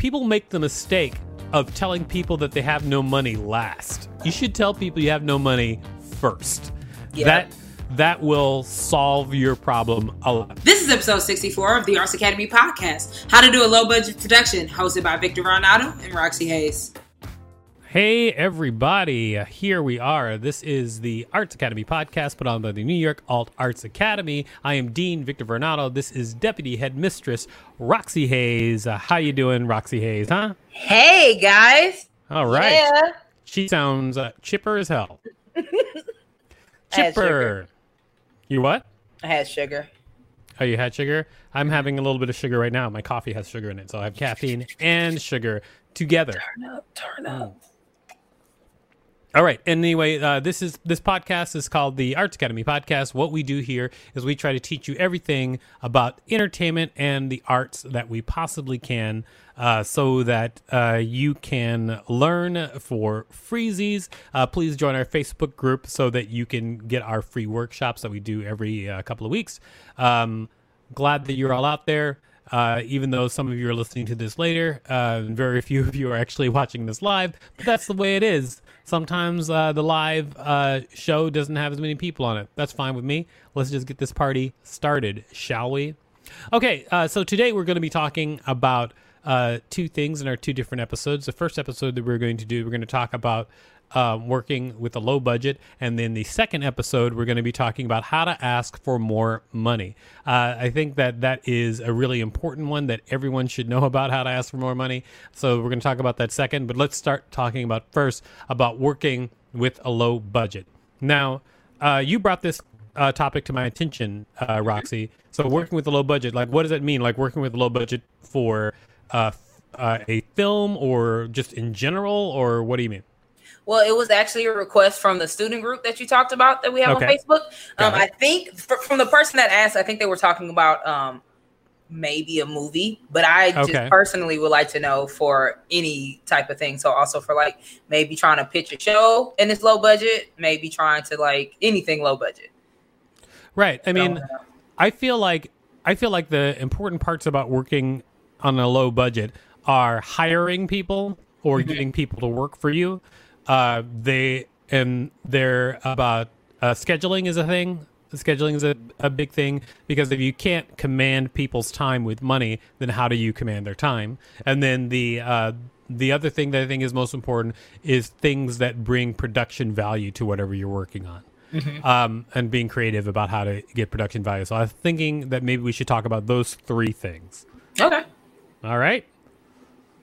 People make the mistake of telling people that they have no money last. You should tell people you have no money first. Yeah. That that will solve your problem a lot. This is episode 64 of the Arts Academy podcast How to Do a Low Budget Production, hosted by Victor Varnado and Roxy Hayes. Hey everybody, here we are. This is the Arts Academy podcast put on by the New York Alt Arts Academy. I am Dean Victor Varnado. This is Deputy Headmistress Roxy Hayes. Uh, how you doing, Roxy Hayes? Huh? Hey, guys. All right. Yeah. She sounds uh, chipper as hell. Chipper. You what? I had sugar. Oh, you had sugar? I'm having a little bit of sugar right now. My coffee has sugar in it, so I have caffeine and sugar together. Turn up, turn up. All right. Anyway, uh, this is this podcast is called the Arts Academy Podcast. What we do here is we try to teach you everything about entertainment and the arts that we possibly can, uh, so that uh, you can learn for freezies. Uh, please join our Facebook group so that you can get our free workshops that we do every uh, couple of weeks. Um, glad that you're all out there. Uh, even though some of you are listening to this later, uh, very few of you are actually watching this live, but that's the way it is. Sometimes uh, the live uh, show doesn't have as many people on it. That's fine with me. Let's just get this party started, shall we? Okay, uh, so today we're going to be talking about two things in our two different episodes. The first episode that we're going to do, we're going to talk about um, working with a low budget. And then the second episode, we're going to be talking about how to ask for more money. Uh, I think that that is a really important one that everyone should know about how to ask for more money. So we're going to talk about that second. But let's start talking about first about working with a low budget. Now, uh, you brought this uh, topic to my attention, uh, Roxy. So working with a low budget, like what does that mean? Like working with a low budget for uh, uh, a film or just in general, or what do you mean? Well, it was actually a request from the student group that you talked about that we have Okay. on Facebook. Um, I think fr- from the person that asked, I think they were talking about um, maybe a movie, but I Okay. just personally would like to know for any type of thing. So also for like maybe trying to pitch a show and it's low budget, maybe trying to like anything low budget. Right. I mean, So, I feel like I feel like the important parts about working on a low budget are hiring people or getting people to work for you. Uh, they and they're about uh, scheduling is a thing. Scheduling is a, a big thing because if you can't command people's time with money, then how do you command their time? And then the uh, the other thing that I think is most important is things that bring production value to whatever you're working on um, and being creative about how to get production value. So I was thinking that maybe we should talk about those three things. okay. All right,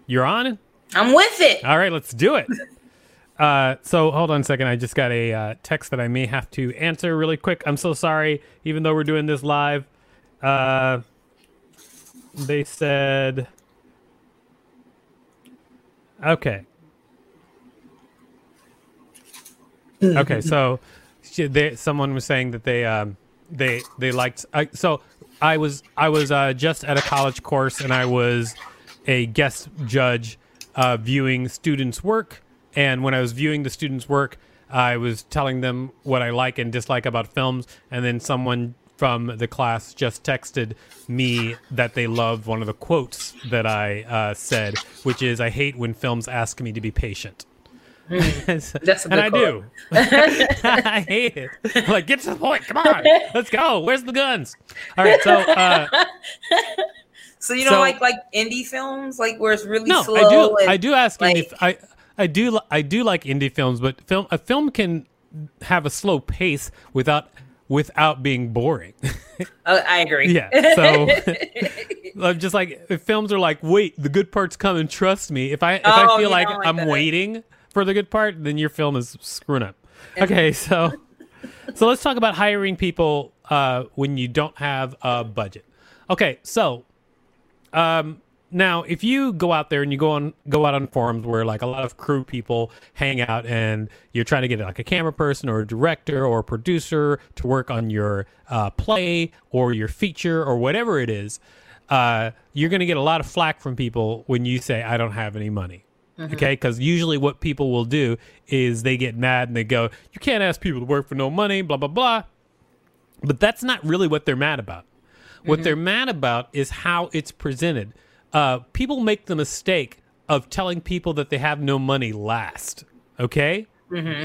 you're on. I'm with it. All right, let's do it. Uh, so hold on a second. I just got a uh, text that I may have to answer really quick. I'm so sorry, even though we're doing this live. Uh, they said, okay. okay, so she, they, someone was saying that they um, they they liked. So I was I was uh, just at a college course and I was a guest judge uh, viewing students' work. And when I was viewing the students' work, I was telling them what I like and dislike about films. And then someone from the class just texted me that they loved one of the quotes that I uh, said, which is, "I hate when films ask me to be patient." That's a and I do. I hate it. I'm like, get to the point. Come on, let's go. Where's the guns? All right. So uh, So you know, So- like like indie films, like where it's really no, slow. I do. and, I do ask like-. I I do. I do like indie films, but film a film can have a slow pace without without being boring. Uh, I agree. yeah. So I'm just like if films are like, wait, the good part's coming. Trust me. If I if I Oh, feel like, like I'm that. waiting for the good part, then your film is screwing up. Okay, so so let's talk about hiring people uh, when you don't have a budget. Okay, so Um, now, if you go out there and you go on go out on forums where like a lot of crew people hang out, and you're trying to get like a camera person or a director or a producer to work on your uh, play or your feature or whatever it is, uh, you're going to get a lot of flack from people when you say I don't have any money. Okay, because usually what people will do is they get mad and they go, "You can't ask people to work for no money," blah blah blah. But that's not really what they're mad about. What they're mad about is how it's presented. Uh, people make the mistake of telling people that they have no money last. Okay,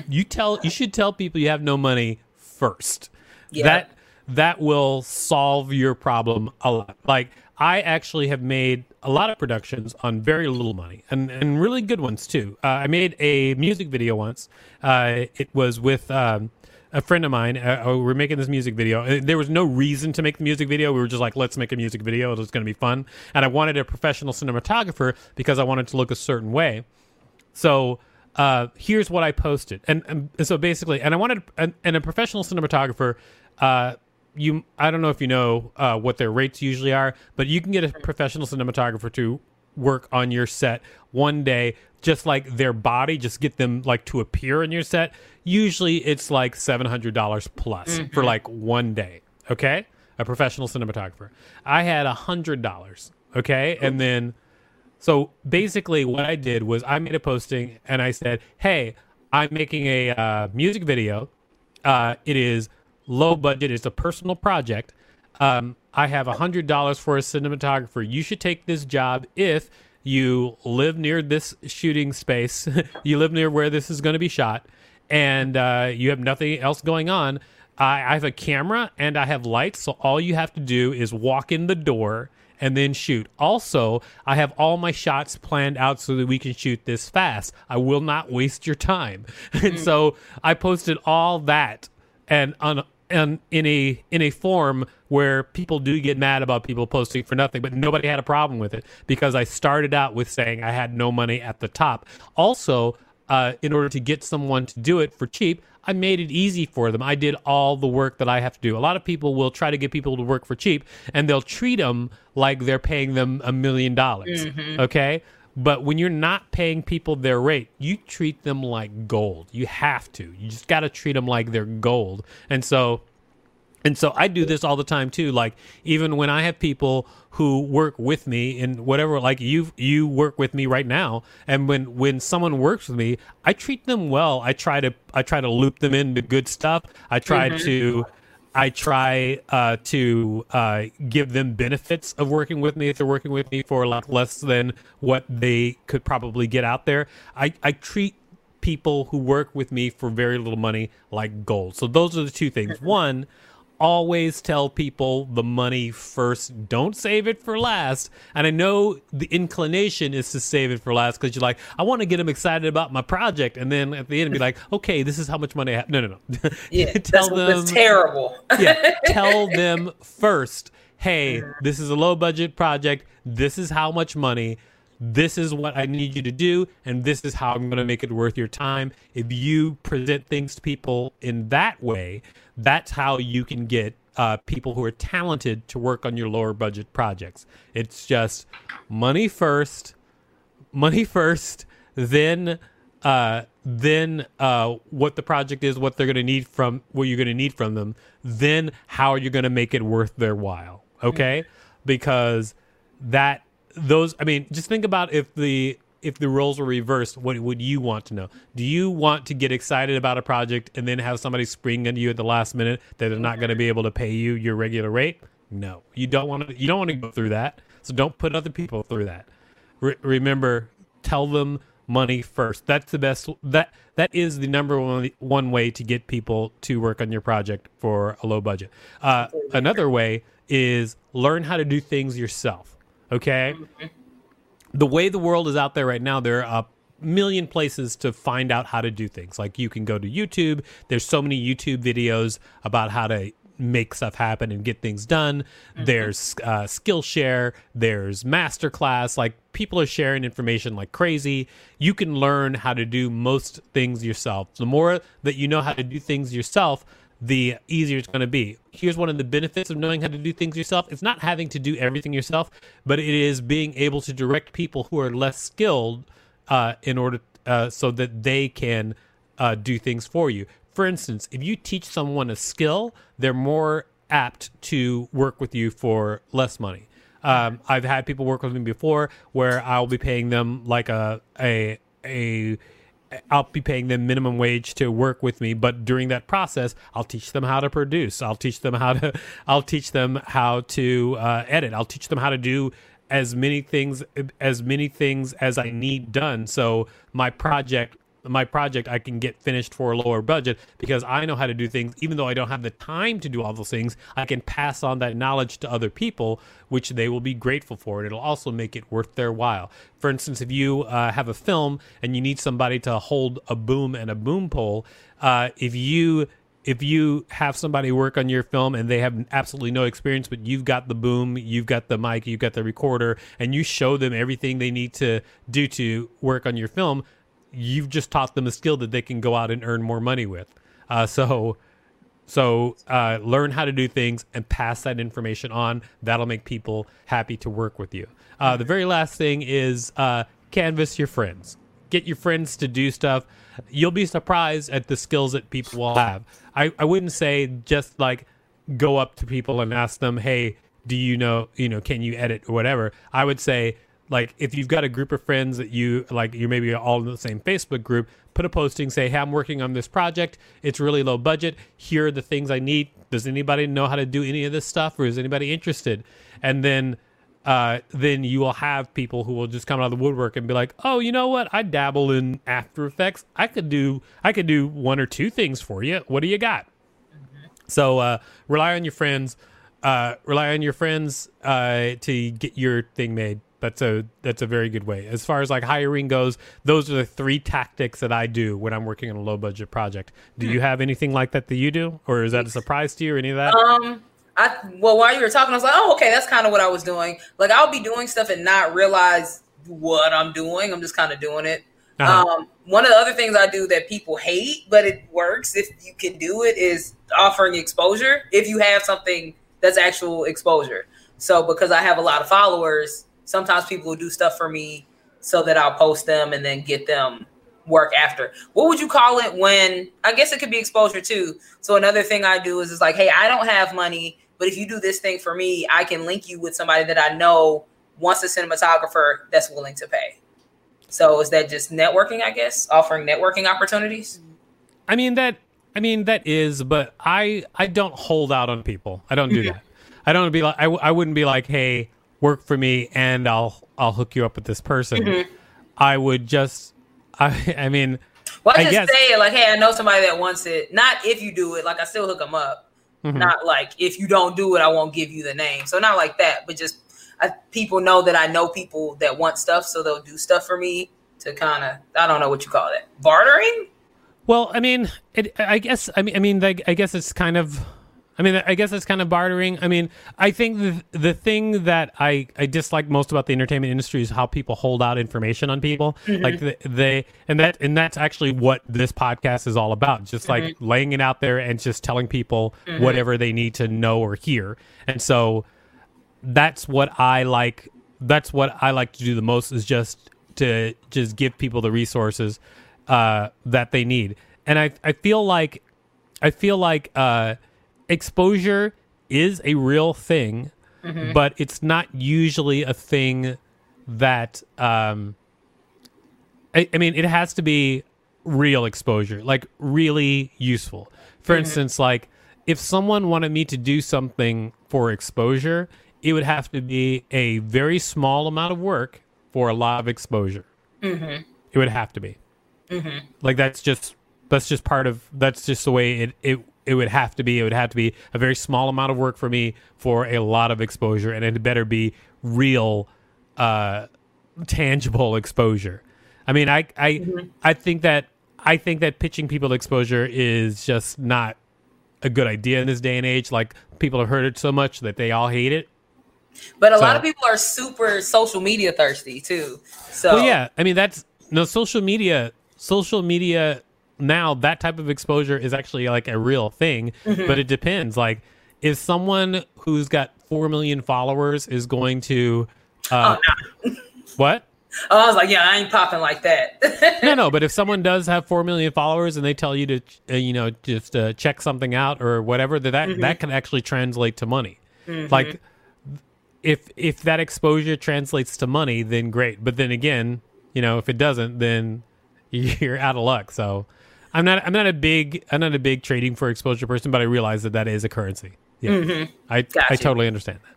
you tell you should tell people you have no money first. Yeah. That that will solve your problem a lot. Like I actually have made a lot of productions on very little money and, and really good ones too. Uh, I made a music video once. Uh, it was with um, a friend of mine. Uh, we were making this music video. Uh, There was no reason to make the music video. We were just like, let's make a music video. It was going to be fun. And I wanted a professional cinematographer because I wanted to look a certain way. So uh, here's what I posted, and, and so basically, and I wanted, and, and a professional cinematographer. Uh, you, I don't know if you know uh, what their rates usually are, but you can get a professional cinematographer to work on your set one day, just like their body, just get them like to appear in your set. Usually, it's like seven hundred dollars plus for like one day. Okay, a professional cinematographer. I had a hundred dollars. Okay, and then. So basically, what I did was I made a posting and I said, "Hey, I'm making a uh, music video. Uh, it is low budget. It's a personal project. Um, I have a hundred dollars for a cinematographer. You should take this job if you live near this shooting space. you live near where this is going to be shot, and uh, you have nothing else going on. I, I have a camera and I have lights, so all you have to do is walk in the door." and then shoot. Also, I have all my shots planned out so that we can shoot this fast. I will not waste your time. And so I posted all that and on and in a in a form where people do get mad about people posting for nothing, but nobody had a problem with it because I started out with saying I had no money at the top. Also, uh, in order to get someone to do it for cheap, I made it easy for them. I did all the work that I have to do. A lot of people will try to get people to work for cheap and they'll treat them like they're paying them a million dollars. Okay? But when you're not paying people their rate, you treat them like gold. You have to. You just got to treat them like they're gold. And so and so I do this all the time too. Like even when I have people who work with me in whatever, like you you work with me right now, and when when someone works with me, I treat them well. I try to I try to loop them into good stuff. I try mm-hmm. to I try uh, to uh, give them benefits of working with me if they're working with me for like less than what they could probably get out there. I, I treat people who work with me for very little money like gold. So those are the two things. One, always tell people the money first. Don't save it for last. And I know the inclination is to save it for last because you're like, I want to get them excited about my project, and then at the end be like, okay, this is how much money I have. No, no, no. Yeah, tell that's, them. that's terrible. yeah, tell them first. Hey, this is a low budget project. This is how much money. This is what I need you to do, and this is how I'm going to make it worth your time. If you present things to people in that way, that's how you can get uh, people who are talented to work on your lower budget projects. It's just money first, money first, then uh, then uh, what the project is, what they're going to need from what you're going to need from them, then how are you're going to make it worth their while. Okay, because that those I mean, just think about if the if the roles were reversed, what would you want to know? Do you want to get excited about a project and then have somebody spring into you at the last minute that they're not going to be able to pay you your regular rate? No, you don't want to. You don't want to go through that. So don't put other people through that. Re- remember, tell them money first. That's the best. That that is the number one one way to get people to work on your project for a low budget. Uh, another way is learn how to do things yourself. Okay, the way the world is out there right now, there are a million places to find out how to do things. Like you can go to YouTube. There's so many YouTube videos about how to make stuff happen and get things done. There's uh, Skillshare. There's Masterclass. Like people are sharing information like crazy. You can learn how to do most things yourself. The more that you know how to do things yourself, the easier it's going to be. Here's one of the benefits of knowing how to do things yourself. It's not having to do everything yourself, but it is being able to direct people who are less skilled uh, in order uh, so that they can uh, do things for you. For instance, if you teach someone a skill, they're more apt to work with you for less money. Um, I've had people work with me before where I'll be paying them like a a a I'll be paying them minimum wage to work with me, but during that process, I'll teach them how to produce. I'll teach them how to I'll teach them how to uh, edit. I'll teach them how to do as many things as many things as I need done. So my project my project I can get finished for a lower budget because I know how to do things. Even though I don't have the time to do all those things I can pass on that knowledge to other people which they will be grateful for and it'll also make it worth their while. For instance if you uh, have a film and you need somebody to hold a boom and a boom pole uh, if you if you have somebody work on your film and they have absolutely no experience, but you've got the boom, you've got the mic, you've got the recorder, and you show them everything they need to do to work on your film, you've just taught them a skill that they can go out and earn more money with. Uh, so, so uh, learn how to do things and pass that information on. That'll make people happy to work with you. Uh, the very last thing is uh, canvas your friends. Get your friends to do stuff. You'll be surprised at the skills that people will have. I, I wouldn't say just like go up to people and ask them, hey, do you know, you know, can you edit or whatever? I would say, like if you've got a group of friends that you like you're maybe all in the same facebook group put a posting say hey i'm working on this project it's really low budget here are the things i need does anybody know how to do any of this stuff or is anybody interested and then uh, then you will have people who will just come out of the woodwork and be like, "Oh, you know what? I dabble in After Effects. I could do I could do one or two things for you. What do you got?" Mm-hmm. So uh, rely on your friends. Uh, rely on your friends uh, to get your thing made that's a that's a very good way. As far as like hiring goes, those are the three tactics that I do when I'm working on a low budget project. Do you hmm. have anything like that that you do, or is that a surprise to you or any of that? Um, I well, while you were talking, I was like, oh, okay, that's kind of what I was doing. Like I'll be doing stuff and not realize what I'm doing. I'm just kind of doing it. Uh-huh. Um, one of the other things I do that people hate, but it works if you can do it, is offering exposure. If you have something that's actual exposure. So because I have a lot of followers, sometimes people will do stuff for me so that I'll post them and then get them work after. What would you call it when I guess it could be exposure too. So another thing I do is is like, hey, I don't have money, but if you do this thing for me, I can link you with somebody that I know wants a cinematographer that's willing to pay. So is that just networking, I guess, offering networking opportunities? I mean that I mean that is, but I I don't hold out on people. I don't do mm-hmm. that. I don't be like I, I wouldn't be like, "Hey, work for me and I'll I'll hook you up with this person. Mm-hmm. I would just I I mean well, I, I just guess, say it like, hey, I know somebody that wants it. Not if you do it, like I still hook them up. Mm-hmm. Not like if you don't do it, I won't give you the name. So not like that, but just I, people know that I know people that want stuff, so they'll do stuff for me to kind of I don't know what you call it, bartering. Well, I mean, it, I guess I mean I mean like I guess it's kind of I mean, I guess it's kind of bartering. I mean, I think the the thing that I, I dislike most about the entertainment industry is how people hold out information on people. Mm-hmm. Like they, they, and that and that's actually what this podcast is all about. Just like mm-hmm. laying it out there and just telling people mm-hmm. whatever they need to know or hear. And so that's what I like. That's what I like to do the most is just to just give people the resources uh, that they need. And I I feel like I feel like. Uh, exposure is a real thing, mm-hmm. but it's not usually a thing that um I, I, mean it has to be real exposure, like really useful. For mm-hmm. instance, like if someone wanted me to do something for exposure, it would have to be a very small amount of work for a lot of exposure. Mm-hmm. It would have to be. Mm-hmm. Like that's just that's just part of that's just the way it it it would have to be it would have to be a very small amount of work for me for a lot of exposure and it better be real uh tangible exposure. I mean i i mm-hmm. i think that i think that pitching people exposure is just not a good idea in this day and age. Like people have heard it so much that they all hate it. But a so, lot of people are super social media thirsty too. So well, yeah i mean that's no social media social media now that type of exposure is actually like a real thing, Mm-hmm. but it depends. Like if someone who's got four million followers is going to, uh, what? Oh, I was like, yeah, I ain't popping like that. no, no. But if someone does have four million followers and they tell you to, uh, you know, just uh, check something out or whatever, that that, that can actually translate to money. Like, if if that exposure translates to money, then great. But then again, you know, if it doesn't, then you're out of luck. So, I'm not I'm not a big I'm not a big trading for exposure person, but I realize that that is a currency. Yeah, I I Gotcha. totally understand that.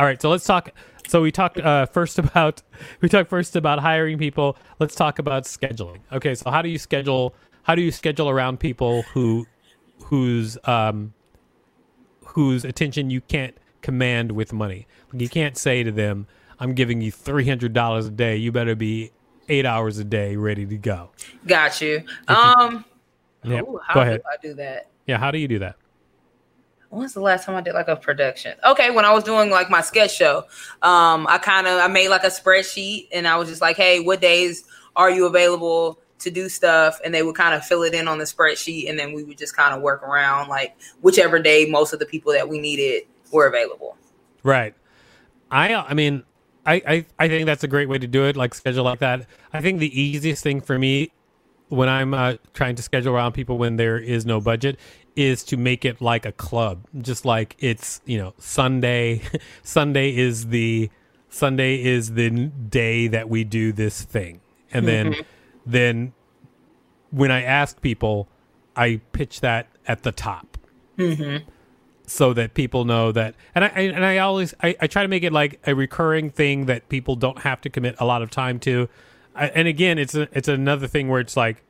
All right, so let's talk. So we talked uh, first about we talked first about hiring people. Let's talk about scheduling. Okay, so how do you schedule? How do you schedule around people who whose um, whose attention you can't command with money? You can't say to them, "I'm giving you three hundred dollars a day. You better be eight hours a day ready to go." Got you. Um, Yeah, ooh, how go do ahead. I do that? Yeah, how do you do that? When's the last time I did like a production? Okay, when I was doing like my sketch show, um, I kind of I made like a spreadsheet and I was just like, hey, what days are you available to do stuff? And they would kind of fill it in on the spreadsheet, and then we would just kind of work around like whichever day most of the people that we needed were available. Right. I I mean, I, I I think that's a great way to do it, like schedule like that. I think the easiest thing for me when I'm uh, trying to schedule around people when there is no budget is to make it like a club, just like it's you know Sunday. Sunday is the Sunday is the day that we do this thing, and then then when I ask people, I pitch that at the top so that people know that and I, and I always I, I try to make it like a recurring thing that people don't have to commit a lot of time to. I, and again it's a, it's another thing where it's like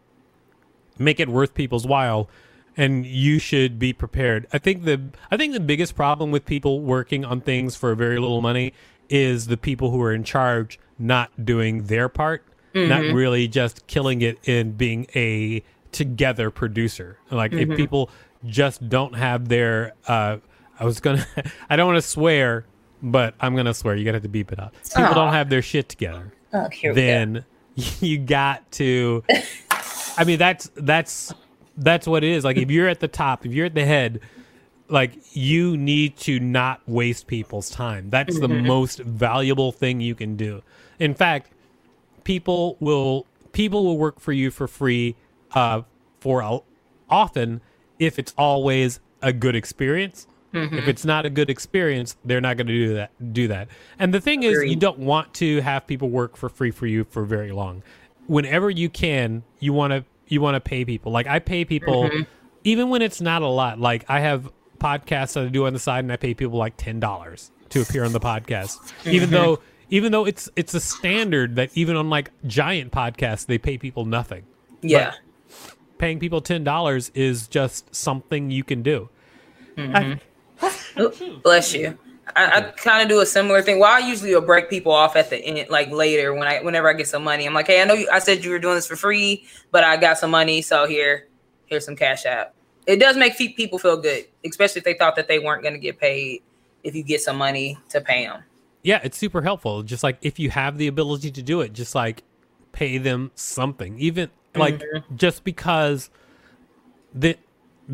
make it worth people's while and you should be prepared. I think the i think the biggest problem with people working on things for very little money is the people who are in charge not doing their part not mm-hmm. really just killing it in being a together producer. Like if mm-hmm. people just don't have their uh i was gonna i don't want to swear but i'm gonna swear. You gotta have to beep it out. People Aw. don't have their shit together Oh, we go. then you got to i mean that's that's that's what it is. Like if you're at the top if you're at the head like you need to not waste people's time. That's the most valuable thing you can do. In fact people will people will work for you for free uh for a, often if it's always a good experience. Mm-hmm. If it's not a good experience they're not going to do that do that. And the thing is you don't want to have people work for free for you for very long. Whenever you can you want to you want to pay people. Like i pay people mm-hmm. even when it's not a lot. Like i have podcasts that i do on the side and i pay people like $10 to appear on the podcast. Even mm-hmm. though even though it's it's a standard that even on like giant podcasts they pay people nothing. Yeah. Paying people $10 is just something you can do I- mm-hmm. Ooh, bless you. I, I kind of do a similar thing. Well, I usually will break people off at the end, like later when I, whenever I get some money. I'm like, hey, I know you. I said you were doing this for free, but I got some money, so here, here's some cash app. It does make fe- people feel good, especially if they thought that they weren't going to get paid. If you get some money to pay them, yeah it's super helpful just like if you have the ability to do it just like pay them something even like mm-hmm. just because the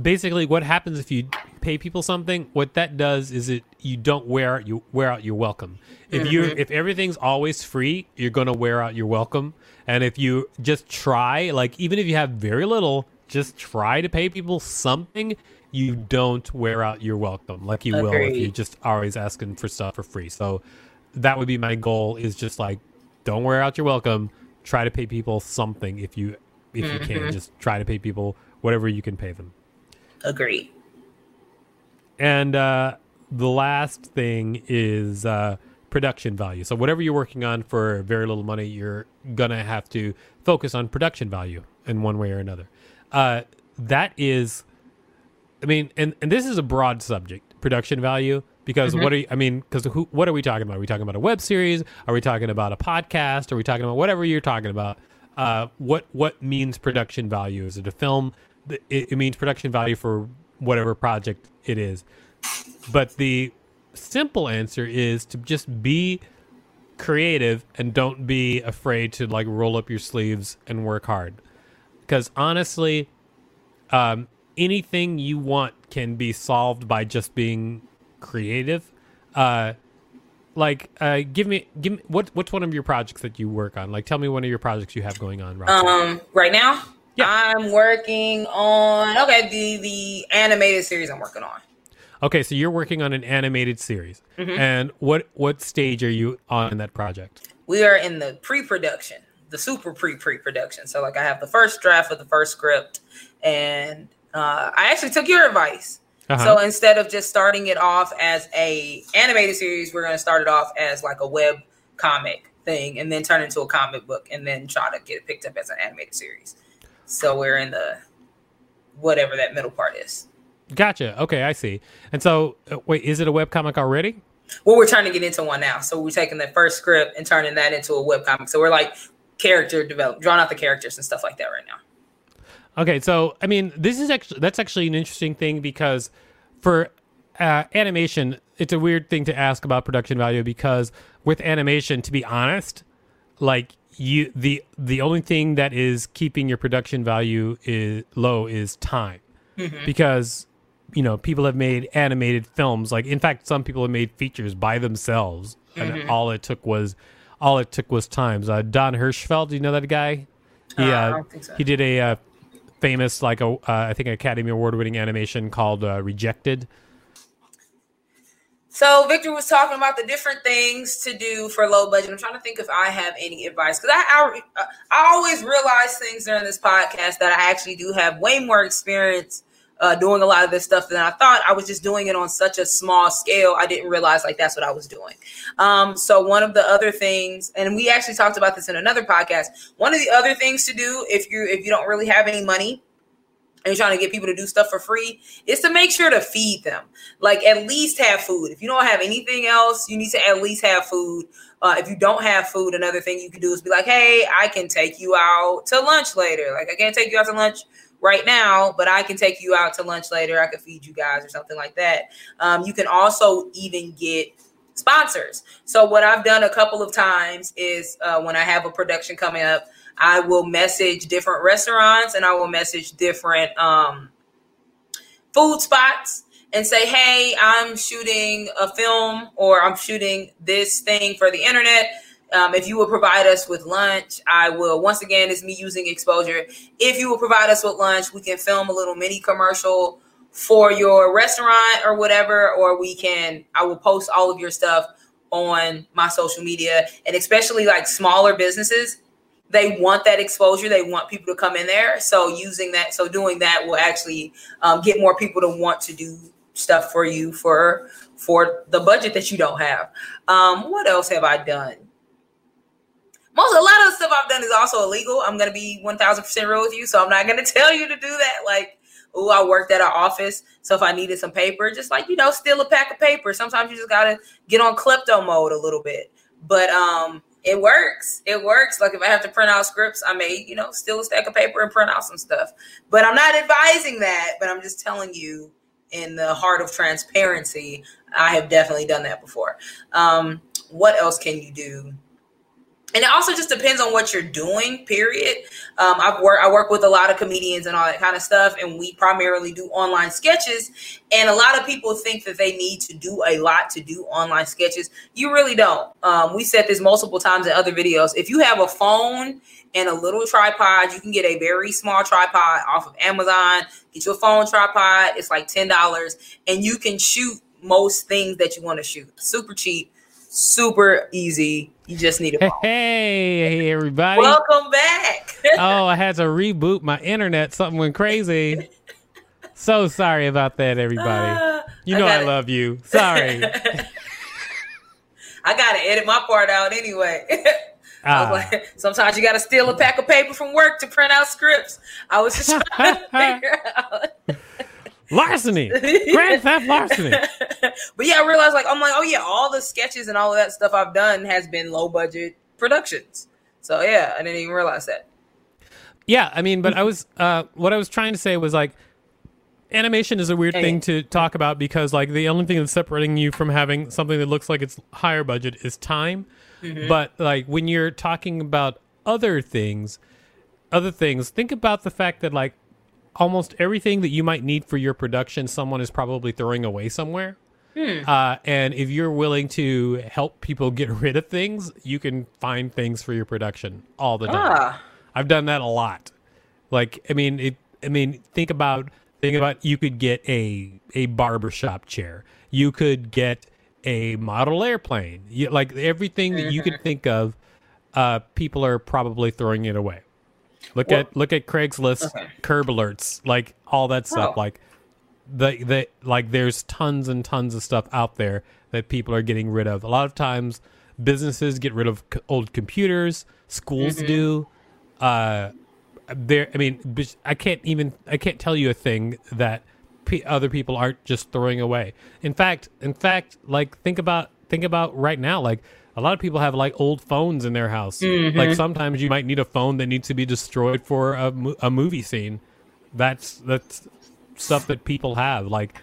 basically what happens if you pay people something what that does is it you don't wear out you wear out your welcome. If you mm-hmm. if everything's always free you're going to wear out your welcome. And if you just try like even if you have very little just try to pay people something you don't wear out your welcome like you will if Agreed. you just always asking for stuff for free. So that would be my goal is just like don't wear out your welcome. Try to pay people something if you if you can just try to pay people whatever you can pay them agree. and uh, the last thing is uh, production value. So whatever you're working on for very little money, you're gonna have to focus on production value in one way or another. Uh, that is, I mean, and and this is a broad subject, production value. Because what are you, I mean? Because who? What are we talking about? Are we talking about a web series? Are we talking about a podcast? Are we talking about whatever you're talking about? Uh, what what means production value? Is it a film? It, it means production value for whatever project it is. But the simple answer is to just be creative and don't be afraid to like roll up your sleeves and work hard. because honestly, um, anything you want can be solved by just being creative. Uh, like, uh, give me, give me what what's one of your projects that you work on? Like, tell me one of your projects you have going on. Roxanne. Um, right now, Yeah. I'm working on okay the the animated series I'm working on. Okay, so you're working on an animated series, Mm-hmm. and what what stage are you on in that project? We are in the pre-production, the super pre pre-production. So like I have the first draft of the first script, and uh, I actually took your advice. Uh-huh. So instead of just starting it off as a animated series, we're going to start it off as like a web comic thing, and then turn it into a comic book, and then try to get it picked up as an animated series. So we're in the whatever that middle part is. Gotcha. Okay, I see. And so, uh, wait, is it a web comic already? Well, we're trying to get into one now. So we're taking the first script and turning that into a web comic. So we're like character develop, drawing out the characters and stuff like that right now. Okay, so I mean, this is actually that's actually an interesting thing because for uh, animation, it's a weird thing to ask about production value because with animation, to be honest, like you the the only thing that is keeping your production value is low is time. Because you know people have made animated films like in fact some people have made features by themselves and all it took was all it took was times uh, Don Hertzfeldt do you know that guy? He, Uh, uh, so. he did a uh, famous like a uh, i think academy award winning animation called uh, rejected So Victor was talking about the different things to do for low budget. I'm trying to think if I have any advice because I, I I always realize things during this podcast that I actually do have way more experience uh, doing a lot of this stuff than I thought. I was just doing it on such a small scale. I didn't realize like that's what I was doing. Um, so one of the other things, and we actually talked about this in another podcast. One of the other things to do if you if you don't really have any money and you're trying to get people to do stuff for free is to make sure to feed them. Like at least have food. If you don't have anything else, you need to at least have food. Uh, if you don't have food, another thing you can do is be like, hey, I can take you out to lunch later. Like I can't take you out to lunch right now, but I can take you out to lunch later. I could feed you guys or something like that. Um, you can also even get sponsors. So what I've done a couple of times is uh, when I have a production coming up, I will message different restaurants and I will message different um, food spots and say, hey, I'm shooting a film or I'm shooting this thing for the internet. Um, if you will provide us with lunch, I will. Once again, it's me using exposure. If you will provide us with lunch, we can film a little mini commercial for your restaurant or whatever, or we can. I will post all of your stuff on my social media, and especially like smaller businesses, they want that exposure. They want people to come in there. So using that, so doing that will actually um, get more people to want to do stuff for you for for the budget that you don't have. Um, what else have I done? Most a lot of the stuff I've done is also illegal. I'm gonna be one thousand percent real with you, so I'm not gonna tell you to do that. Like, oh, I worked at an office, so if I needed some paper, just like you know, steal a pack of paper. Sometimes you just gotta get on klepto mode a little bit. But um, it works. It works. Like if I have to print out scripts, I may, you know, steal a stack of paper and print out some stuff. But I'm not advising that. But I'm just telling you, in the heart of transparency, I have definitely done that before. Um, what else can you do? And it also just depends on what you're doing period. Um, i've worked i work with a lot of comedians and all that kind of stuff and we primarily do online sketches. And a lot of people think that they need to do a lot to do online sketches. You really don't. Um, we said this multiple times in other videos. If you have a phone and a little tripod you can get a very small tripod off of amazon. Get your phone tripod it's like $10 and you can shoot most things that you want to shoot. Super cheap super easy you just need a. Hey, hey everybody. Welcome back. oh, I had to reboot my internet. Something went crazy. So sorry about that, everybody. Uh, You know I, gotta- love you. Sorry. I gotta edit my part out anyway. I Ah. was like, sometimes you gotta steal a pack of paper from work to print out scripts. I was just trying to figure out. Larceny. Grand theft larceny. but yeah, I realized like I'm like, oh yeah, all the sketches and all of that stuff I've done has been low budget productions. So yeah, I didn't even realize that. Yeah, I mean, but I was uh what I was trying to say was like animation is a weird Hey. thing to talk about because like the only thing that's separating you from having something that looks like it's higher budget is time. Mm-hmm. But like when you're talking about other things, other things, think about the fact that like almost everything that you might need for your production, someone is probably throwing away somewhere. Hmm. Uh, and if you're willing to help people get rid of things, you can find things for your production all the time. Ah. I've done that a lot. Like, I mean, it, I mean, think about think about you could get a a barbershop chair. You could get a model airplane. You, like everything that you could think of, uh, people are probably throwing it away. Look Well- at look at Craigslist Okay. curb alerts, like all that stuff. Oh. Like the the like there's tons and tons of stuff out there that people are getting rid of. A lot of times businesses get rid of c- old computers, schools do. Uh there I mean I can't even I can't tell you a thing that p- other people aren't just throwing away. In fact, in fact, like think about think about right now like a lot of people have like old phones in their house. Like sometimes you might need a phone that needs to be destroyed for a, a movie scene. That's that's stuff that people have. Like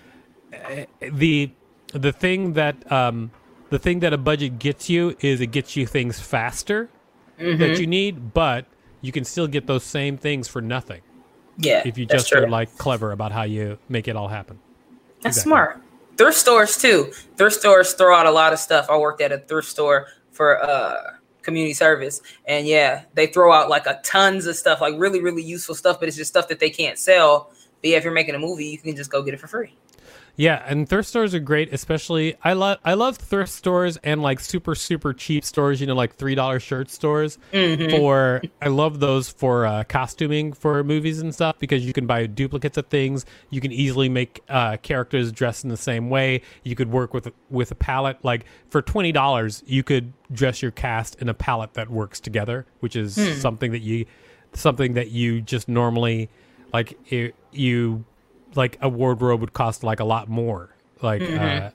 eh, the the thing that um the thing that a budget gets you is it gets you things faster that you need, but you can still get those same things for nothing Yeah. if you just are like clever about how you make it all happen. That's Exactly. smart. Thrift stores too. Thrift stores throw out a lot of stuff. I worked at a thrift store for uh community service and yeah, they throw out like a tons of stuff, like really, really useful stuff, but it's just stuff that they can't sell. But yeah, if you're making a movie, you can just go get it for free. Yeah, and thrift stores are great, especially I love I love thrift stores and like super super cheap stores, you know, like three dollar shirt stores. For I love those for uh, costuming for movies and stuff because you can buy duplicates of things. You can easily make uh, characters dress in the same way. You could work with with a palette. Like for twenty dollars, you could dress your cast in a palette that works together, which is something that you something that you just normally like it, you like a wardrobe would cost like a lot more like uh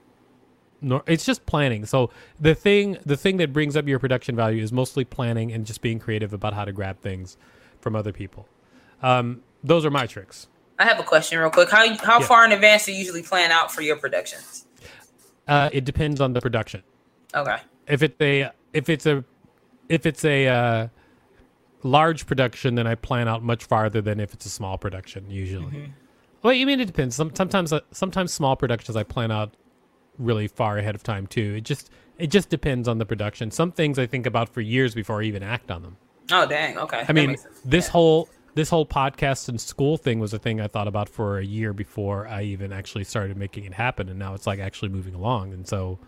no, it's just planning so the thing the thing that brings up your production value is mostly planning and just being creative about how to grab things from other people um those are my tricks I have a question real quick. How how Yeah. far in advance do you usually plan out for your productions? uh it depends on the production Okay. if it's a if it's a if it's a uh large production then i plan out much farther than if it's a small production usually well you mean it depends sometimes uh, sometimes small productions i plan out really far ahead of time too it just it just depends on the production some things i think about for years before i even act on them Oh dang. Okay. i That mean this Yeah. whole this whole podcast and school thing was a thing i thought about for a year before i even actually started making it happen and now it's like actually moving along and so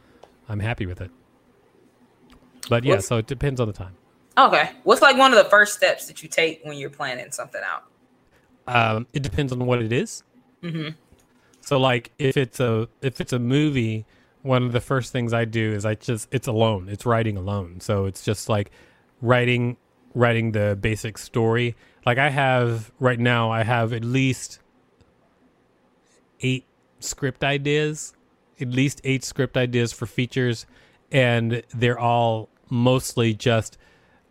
i'm happy with it but yeah What's- so it depends on the time Okay. What's like one of the first steps that you take when you're planning something out? Um, it depends on what it is. Mhm. So like if it's a if it's a movie, one of the first things I do is I just it's alone. It's writing alone. So it's just like writing writing the basic story. Like I have right now I have at least eight script ideas, at least eight script ideas for features and they're all mostly just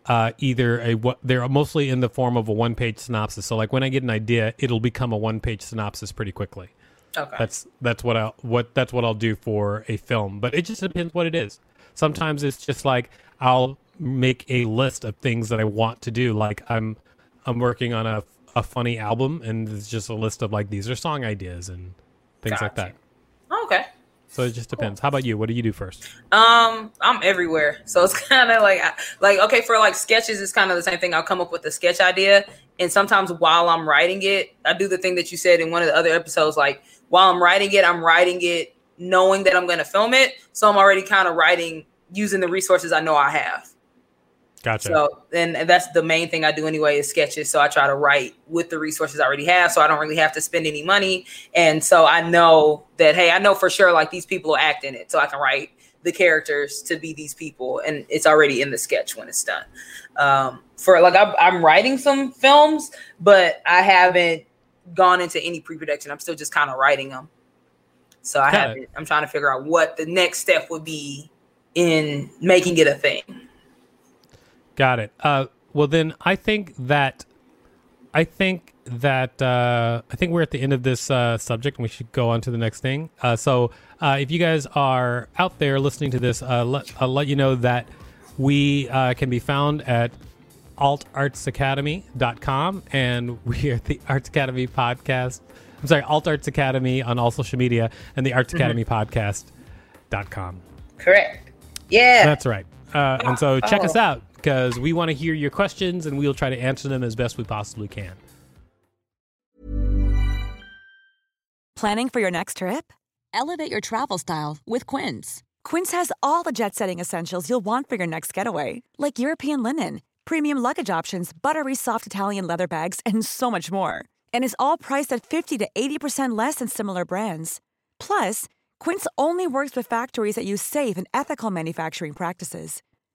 uh, either a what they're mostly in the form of a one page synopsis. So like when I get an idea, it'll become a one page synopsis pretty quickly. Okay. That's that's what I what that's what I'll do for a film. But it just depends what it is. Sometimes it's just like I'll make a list of things that I want to do. Like I'm I'm working on a a funny album and it's just a list of like these are song ideas and things like that. okay. So it just depends. How about you? What do you do first? Um, I'm everywhere, so it's kind of like, like okay, for like sketches, it's kind of the same thing. I'll come up with a sketch idea, and sometimes while I'm writing it, I do the thing that you said in one of the other episodes. Like while I'm writing it, I'm writing it knowing that I'm going to film it, so I'm already kind of writing using the resources I know I have. Gotcha. So, and that's the main thing I do anyway is sketches. So I try to write with the resources I already have, so I don't really have to spend any money. And so I know that hey, I know for sure like these people act in it, so I can write the characters to be these people, and it's already in the sketch when it's done. Um, for like I'm, I'm writing some films, but I haven't gone into any pre-production. I'm still just kind of writing them. So I Got it. haven't. I'm trying to figure out what the next step would be in making it a thing. Got it. Uh, well, then I think that I think that uh, I think we're at the end of this uh, subject, and we should go on to the next thing. Uh, so, uh, if you guys are out there listening to this, uh, let, I'll let you know that we uh, can be found at altartsacademy.com, and we are the Arts Academy podcast. I'm sorry, Alt Arts Academy on all social media, and the Arts Mm-hmm. Academy podcast.com. Correct. Yeah. That's right. Uh, and so check Oh. us out because we want to hear your questions and we'll try to answer them as best we possibly can. Planning for your next trip? Elevate your travel style with Quince. Quince has all the jet setting essentials you'll want for your next getaway, like European linen, premium luggage options, buttery soft Italian leather bags, and so much more. And is all priced at 50 to 80% less than similar brands. Plus, Quince only works with factories that use safe and ethical manufacturing practices.